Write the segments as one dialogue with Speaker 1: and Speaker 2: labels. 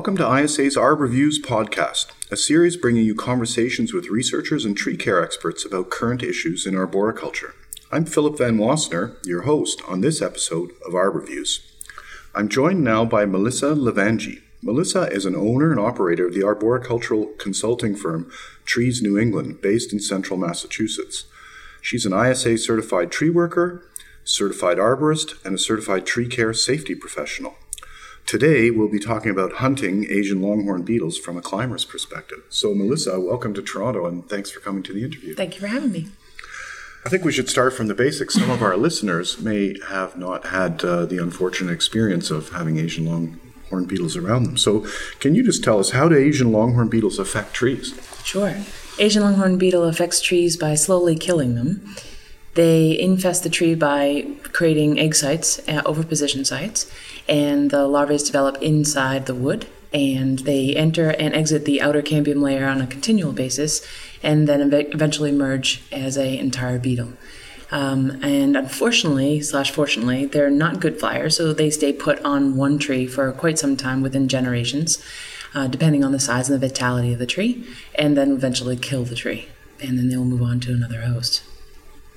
Speaker 1: Welcome to ISA's Arb Reviews podcast, a series bringing you conversations with researchers and tree care experts about current issues in arboriculture. I'm Philip Van Wassenaer, your host on this episode of Arb Reviews. I'm joined now by Melissa LeVangie. Melissa is an owner and operator of the arboricultural consulting firm Trees New England, based in central Massachusetts. She's an ISA certified tree worker, certified arborist, and a certified tree care safety professional. Today, we'll be talking about hunting Asian longhorn beetles from a climber's perspective. So, Melissa, welcome to Toronto and thanks for coming to the interview.
Speaker 2: Thank you for having me.
Speaker 1: I think we should start from the basics. Some of our listeners may have not had uh, the unfortunate experience of having Asian longhorn beetles around them. So, can you just tell us how do Asian longhorn beetles affect trees?
Speaker 2: Sure. Asian longhorn beetle affects trees by slowly killing them. They infest the tree by creating egg sites, uh, oviposition sites, and the larvae develop inside the wood. And they enter and exit the outer cambium layer on a continual basis, and then ev- eventually merge as a entire beetle. Um, and unfortunately, slash fortunately, they're not good flyers, so they stay put on one tree for quite some time within generations, uh, depending on the size and the vitality of the tree, and then eventually kill the tree. And then they'll move on to another host.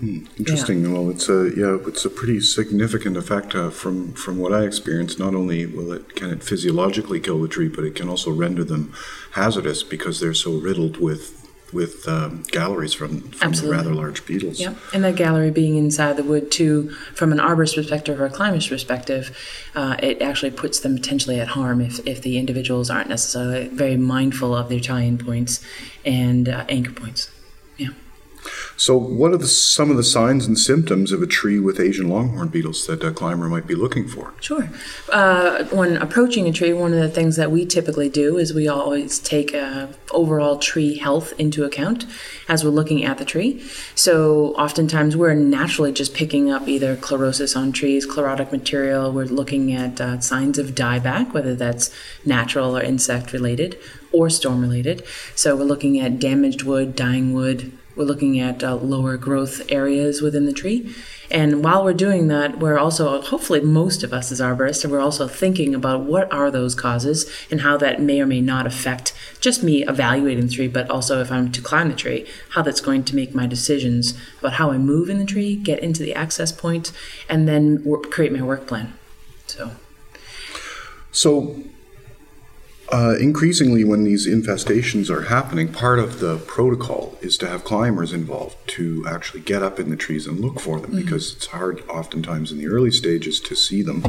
Speaker 1: Hmm, interesting. Well, it's a yeah, it's a pretty significant effect uh, from from what I experienced. Not only will it can it physiologically kill the tree, but it can also render them hazardous because they're so riddled with with um, galleries from, from the rather large beetles.
Speaker 2: Yep. And that gallery being inside the wood, too, from an arborist perspective or a climber's perspective, uh, it actually puts them potentially at harm if, if the individuals aren't necessarily very mindful of their tie in points and uh, anchor points.
Speaker 1: So, what are the, some of the signs and symptoms of a tree with Asian longhorn beetles that a climber might be looking for?
Speaker 2: Sure. Uh, when approaching a tree, one of the things that we typically do is we always take overall tree health into account as we're looking at the tree. So oftentimes we're naturally just picking up either chlorosis on trees, chlorotic material. We're looking at uh, signs of dieback, whether that's natural or insect related or storm related. So we're looking at damaged wood, dying wood, we're looking at uh, lower growth areas within the tree. And while we're doing that, we're also, hopefully, most of us as arborists, we're also thinking about what are those causes and how that may or may not affect just me evaluating the tree, but also if I'm to climb the tree, how that's going to make my decisions about how I move in the tree, get into the access point, and then work, create my work plan. So,
Speaker 1: So, uh, increasingly, when these infestations are happening, part of the protocol is to have climbers involved to actually get up in the trees and look for them because it's hard, oftentimes, in the early stages to see them.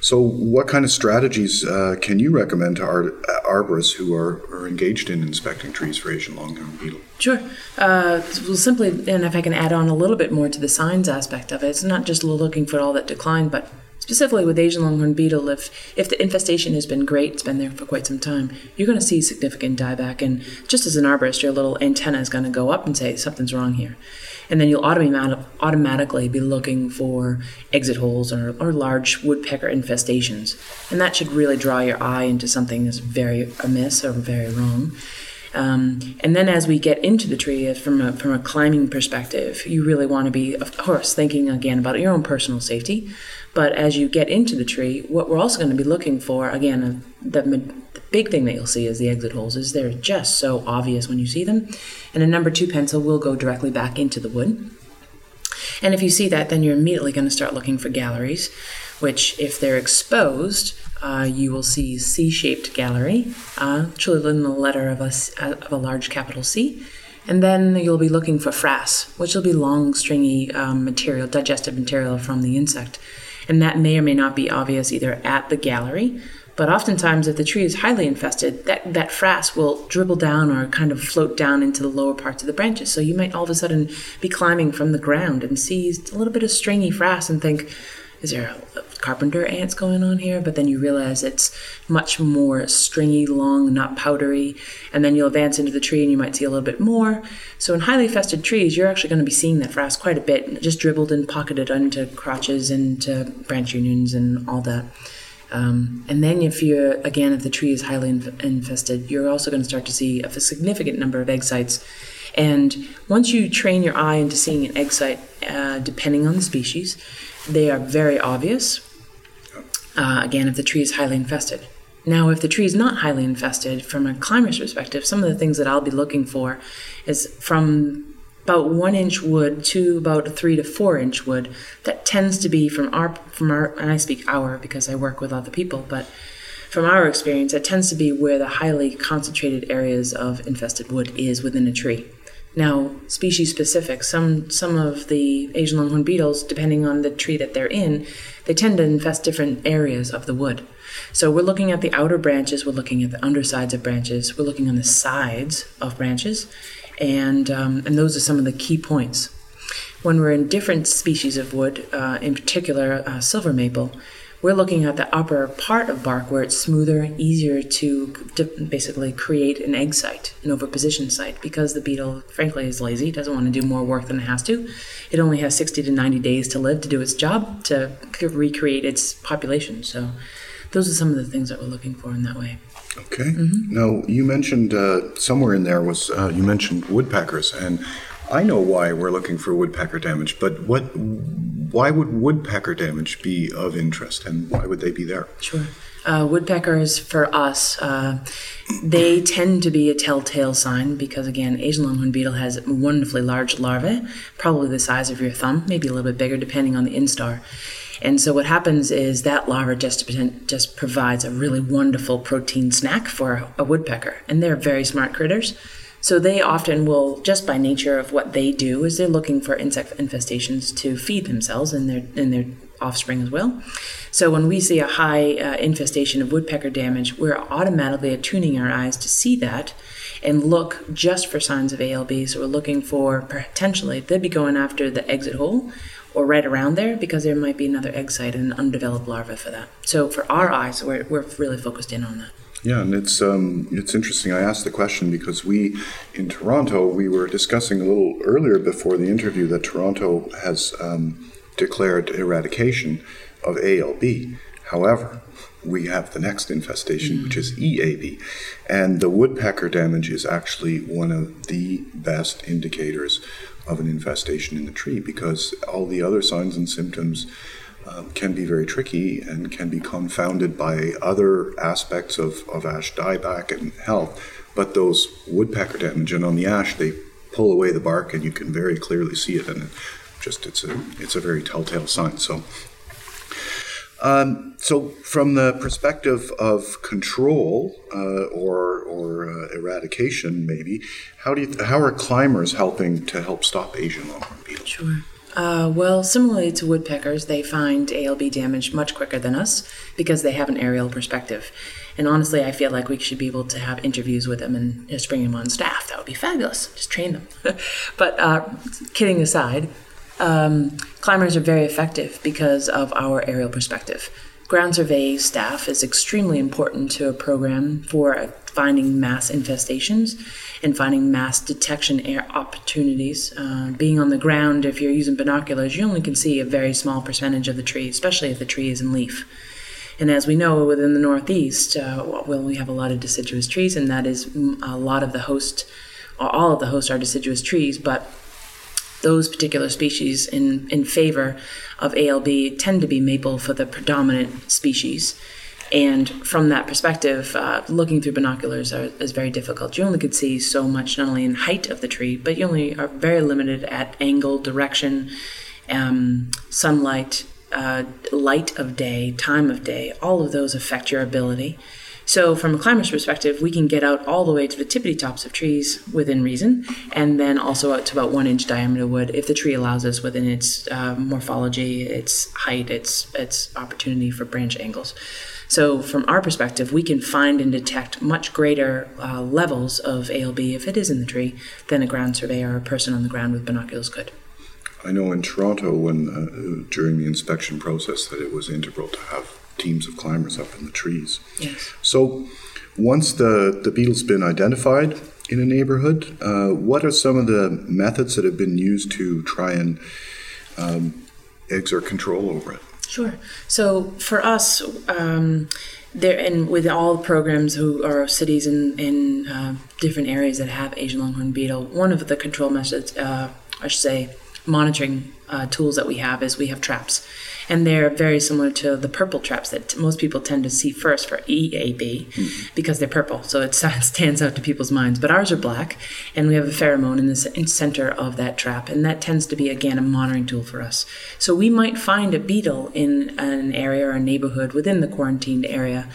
Speaker 1: So, what kind of strategies uh, can you recommend to ar- arborists who are, are engaged in inspecting trees for Asian longhorn beetle?
Speaker 2: Sure. Uh, well, simply, and if I can add on a little bit more to the signs aspect of it, it's not just looking for all that decline, but specifically with Asian longhorn beetle, if if the infestation has been great, it's been there for quite some time, you're going to see significant dieback, and just as an arborist, your little antenna is going to go up and say something's wrong here, and then you'll automatic, automatically be looking for exit holes or, or large woodpecker infestations, and that should really draw your eye into something that's very amiss or very wrong. Um, and then as we get into the tree, uh, from a, from a climbing perspective, you really want to be, of course, thinking again about your own personal safety. But as you get into the tree, what we're also going to be looking for, again, uh, the, the big thing that you'll see is the exit holes, is they're just so obvious when you see them. And a number two pencil will go directly back into the wood. And if you see that, then you're immediately going to start looking for galleries, which, if they're exposed, uh, you will see C-shaped gallery, uh, in the letter of a, uh, of a large capital C. And then you'll be looking for frass, which will be long, stringy um, material, digestive material from the insect. And that may or may not be obvious either at the gallery, but oftentimes if the tree is highly infested, that, that frass will dribble down or kind of float down into the lower parts of the branches. So you might all of a sudden be climbing from the ground and see a little bit of stringy frass and think, is there a carpenter ants going on here? But then you realize it's much more stringy, long, not powdery. And then you'll advance into the tree and you might see a little bit more. So in highly infested trees, you're actually going to be seeing that frass quite a bit, just dribbled and pocketed onto crotches and to branch unions and all that. Um, and then, if you're again, if the tree is highly inf- infested, you're also going to start to see a significant number of egg sites. And once you train your eye into seeing an egg site, uh, depending on the species, they are very obvious. Uh, again, if the tree is highly infested. Now, if the tree is not highly infested, from a climber's perspective, some of the things that I'll be looking for is from about one inch wood to about three to four inch wood. That tends to be from our from our and I speak our because I work with other people, but from our experience, that tends to be where the highly concentrated areas of infested wood is within a tree. Now, species specific, some some of the Asian longhorn beetles, depending on the tree that they're in, they tend to infest different areas of the wood. So we're looking at the outer branches, we're looking at the undersides of branches, we're looking on the sides of branches, and um, and those are some of the key points. When we're in different species of wood, uh, in particular uh, silver maple, we're looking at the upper part of bark where it's smoother, easier to, to basically create an egg site, an oviposition site, because the beetle, frankly, is lazy, doesn't want to do more work than it has to. It only has 60 to 90 days to live to do its job to recreate its population. So, those are some of the things that we're looking for in that way.
Speaker 1: Okay. Mm-hmm. Now, you mentioned uh, somewhere in there was uh, you mentioned woodpeckers, and I know why we're looking for woodpecker damage, but what? Why would woodpecker damage be of interest, and why would they be there?
Speaker 2: Sure. Uh, woodpeckers for us, uh, they tend to be a telltale sign because again, Asian longhorn beetle has wonderfully large larvae, probably the size of your thumb, maybe a little bit bigger depending on the instar. And so what happens is that larva just just provides a really wonderful protein snack for a woodpecker, and they're very smart critters. So they often will, just by nature of what they do, is they're looking for insect infestations to feed themselves and their and their offspring as well. So when we see a high uh, infestation of woodpecker damage, we're automatically attuning our eyes to see that and look just for signs of ALB. So we're looking for potentially they'd be going after the exit hole or right around there because there might be another egg site and an undeveloped larva for that. So for our eyes, we're, we're really focused in on that.
Speaker 1: Yeah, and it's um, it's interesting. I asked the question because we in Toronto we were discussing a little earlier before the interview that Toronto has um, declared eradication of ALB. However, we have the next infestation, mm. which is EAB, and the woodpecker damage is actually one of the best indicators of an infestation in the tree because all the other signs and symptoms um, can be very tricky and can be confounded by other aspects of, of ash dieback and health. But those woodpecker damage, and on the ash, they pull away the bark and you can very clearly see it, and just it's a it's a very telltale sign. So um, so, from the perspective of control uh, or or uh, eradication, maybe how do you, how are climbers helping to help stop Asian longhorn beetle?
Speaker 2: Sure. Uh, well, similarly to woodpeckers, they find ALB damage much quicker than us because they have an aerial perspective. And honestly, I feel like we should be able to have interviews with them and just bring them on staff. That would be fabulous. Just train them. but uh, kidding aside, um, climbers are very effective because of our aerial perspective. Ground survey staff is extremely important to a program for finding mass infestations and finding mass detection opportunities. Uh, being on the ground, if you're using binoculars, you only can see a very small percentage of the tree, especially if the tree is in leaf. And as we know, within the Northeast, uh, well, we have a lot of deciduous trees, and that is a lot of the host, all of the hosts are deciduous trees, but those particular species in, in favor of ALB tend to be maple for the predominant species. And from that perspective, uh, looking through binoculars are, is very difficult. You only could see so much, not only in height of the tree, but you only are very limited at angle, direction, um, sunlight, uh, light of day, time of day. All of those affect your ability. So, from a climber's perspective, we can get out all the way to the tippity tops of trees within reason, and then also out to about one inch diameter wood if the tree allows us within its uh, morphology, its height, its its opportunity for branch angles. So, from our perspective, we can find and detect much greater uh, levels of ALB if it is in the tree than a ground surveyor or a person on the ground with binoculars could.
Speaker 1: I know in Toronto, when uh, during the inspection process, that it was integral to have teams of climbers up in the trees.
Speaker 2: Yes.
Speaker 1: So once the, the beetle's been identified in a neighborhood, uh, what are some of the methods that have been used to try and um, exert control over it?
Speaker 2: Sure. So for us, um, there and with all programs who are cities in in uh, different areas that have Asian longhorn beetle, one of the control methods, uh, I should say, monitoring uh, tools that we have is we have traps. And they're very similar to the purple traps that most people tend to see first for EAB mm-hmm. because they're purple, so it stands out to people's minds. But ours are black, and we have a pheromone in the center of that trap, and that tends to be again a monitoring tool for us. So we might find a beetle in an area or a neighborhood within the quarantined area.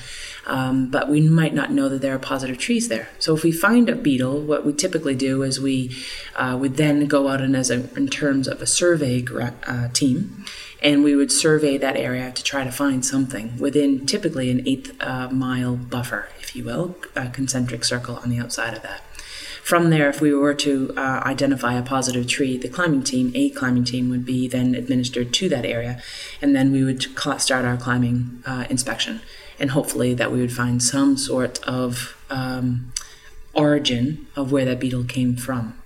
Speaker 2: Um, but we might not know that there are positive trees there. So if we find a beetle, what we typically do is we uh, would then go out and as a, in terms of a survey uh, team, and we would survey that area to try to find something within typically an eighth uh, mile buffer, if you will, a concentric circle on the outside of that. From there, if we were to uh, identify a positive tree, the climbing team, a climbing team, would be then administered to that area, and then we would start our climbing uh, inspection, and hopefully that we would find some sort of um, origin of where that beetle came from.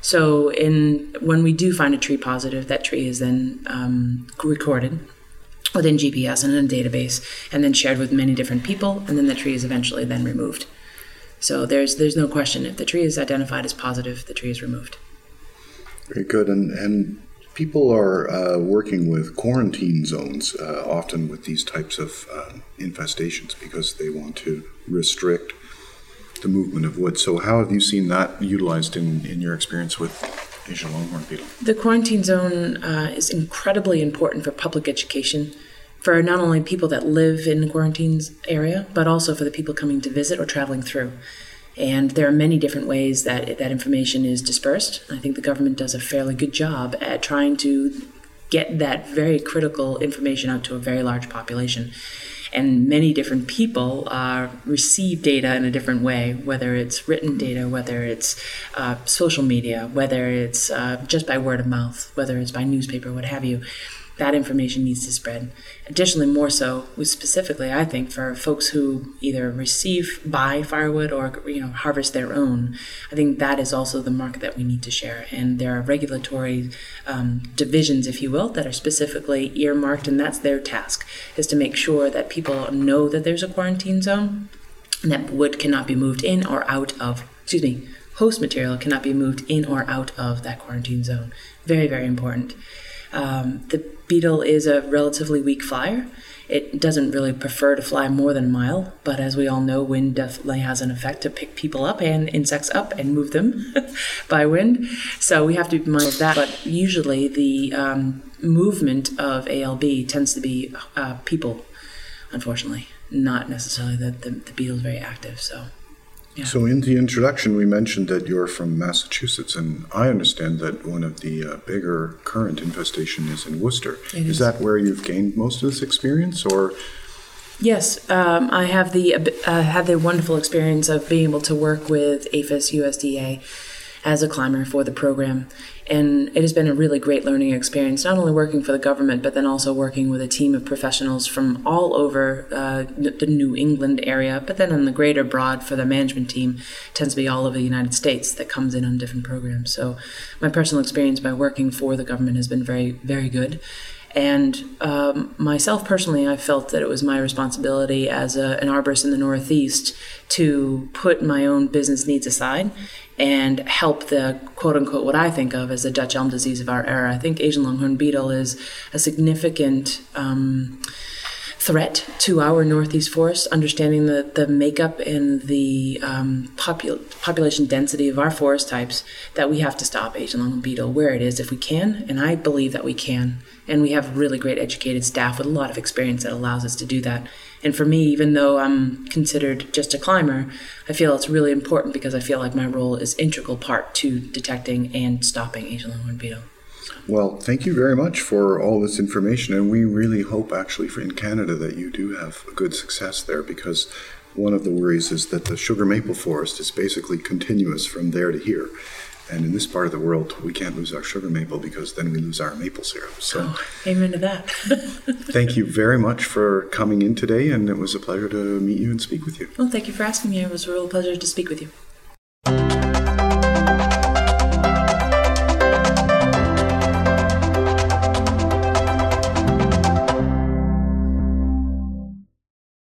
Speaker 2: So, in when we do find a tree positive, that tree is then um, recorded within GPS and in a database, and then shared with many different people, and then the tree is eventually then removed. So there's there's no question if the tree is identified as positive, the tree is removed.
Speaker 1: Very good, and and people are uh, working with quarantine zones uh, often with these types of uh, infestations because they want to restrict the movement of wood. So, how have you seen that utilized in, in your experience with Asian longhorn beetle?
Speaker 2: The quarantine zone uh, is incredibly important for public education for not only people that live in the quarantine area, but also for the people coming to visit or traveling through. And there are many different ways that that information is dispersed. I think the government does a fairly good job at trying to get that very critical information out to a very large population and many different people uh, receive data in a different way, whether it's written data, whether it's uh, social media, whether it's uh, just by word of mouth, whether it's by newspaper, what have you that information needs to spread. Additionally, more so, specifically, I think for folks who either receive, buy firewood, or you know harvest their own, I think that is also the market that we need to share. And there are regulatory um, divisions, if you will, that are specifically earmarked, and that's their task is to make sure that people know that there's a quarantine zone, and that wood cannot be moved in or out of. Excuse me. Host material cannot be moved in or out of that quarantine zone. Very, very important. Um, the beetle is a relatively weak flyer. It doesn't really prefer to fly more than a mile, but as we all know, wind definitely has an effect to pick people up and insects up and move them by wind. So we have to be mindful of that. But usually, the um, movement of ALB tends to be uh, people, unfortunately, not necessarily that the, the beetle is very active. So.
Speaker 1: Yeah. So, in the introduction, we mentioned that you're from Massachusetts, and I understand that one of the uh, bigger current infestation is in Worcester. Is. is. that where you've gained most of this experience, or?
Speaker 2: Yes, um, I have the uh, had the wonderful experience of being able to work with APHIS USDA as a climber for the program. And it has been a really great learning experience, not only working for the government, but then also working with a team of professionals from all over uh, the New England area, but then in the greater broad for the management team tends to be all over the United States that comes in on different programs. So my personal experience by working for the government has been very, very good. And um, myself personally, I felt that it was my responsibility as a, an arborist in the Northeast to put my own business needs aside and help the quote unquote what I think of as the Dutch elm disease of our era. I think Asian longhorn beetle is a significant. Um, threat to our northeast forest, understanding the, the makeup and the um, popul- population density of our forest types, that we have to stop Asian longhorn beetle where it is if we can, and I believe that we can. And we have really great educated staff with a lot of experience that allows us to do that. And for me, even though I'm considered just a climber, I feel it's really important because I feel like my role is integral part to detecting and stopping Asian longhorn beetle.
Speaker 1: Well, thank you very much for all this information, and we really hope actually for in Canada that you do have a good success there because one of the worries is that the sugar maple forest is basically continuous from there to here. And in this part of the world, we can't lose our sugar maple because then we lose our maple syrup. So,
Speaker 2: oh, amen to that.
Speaker 1: thank you very much for coming in today, and it was a pleasure to meet you and speak with you.
Speaker 2: Well, thank you for asking me. It was a real pleasure to speak with you.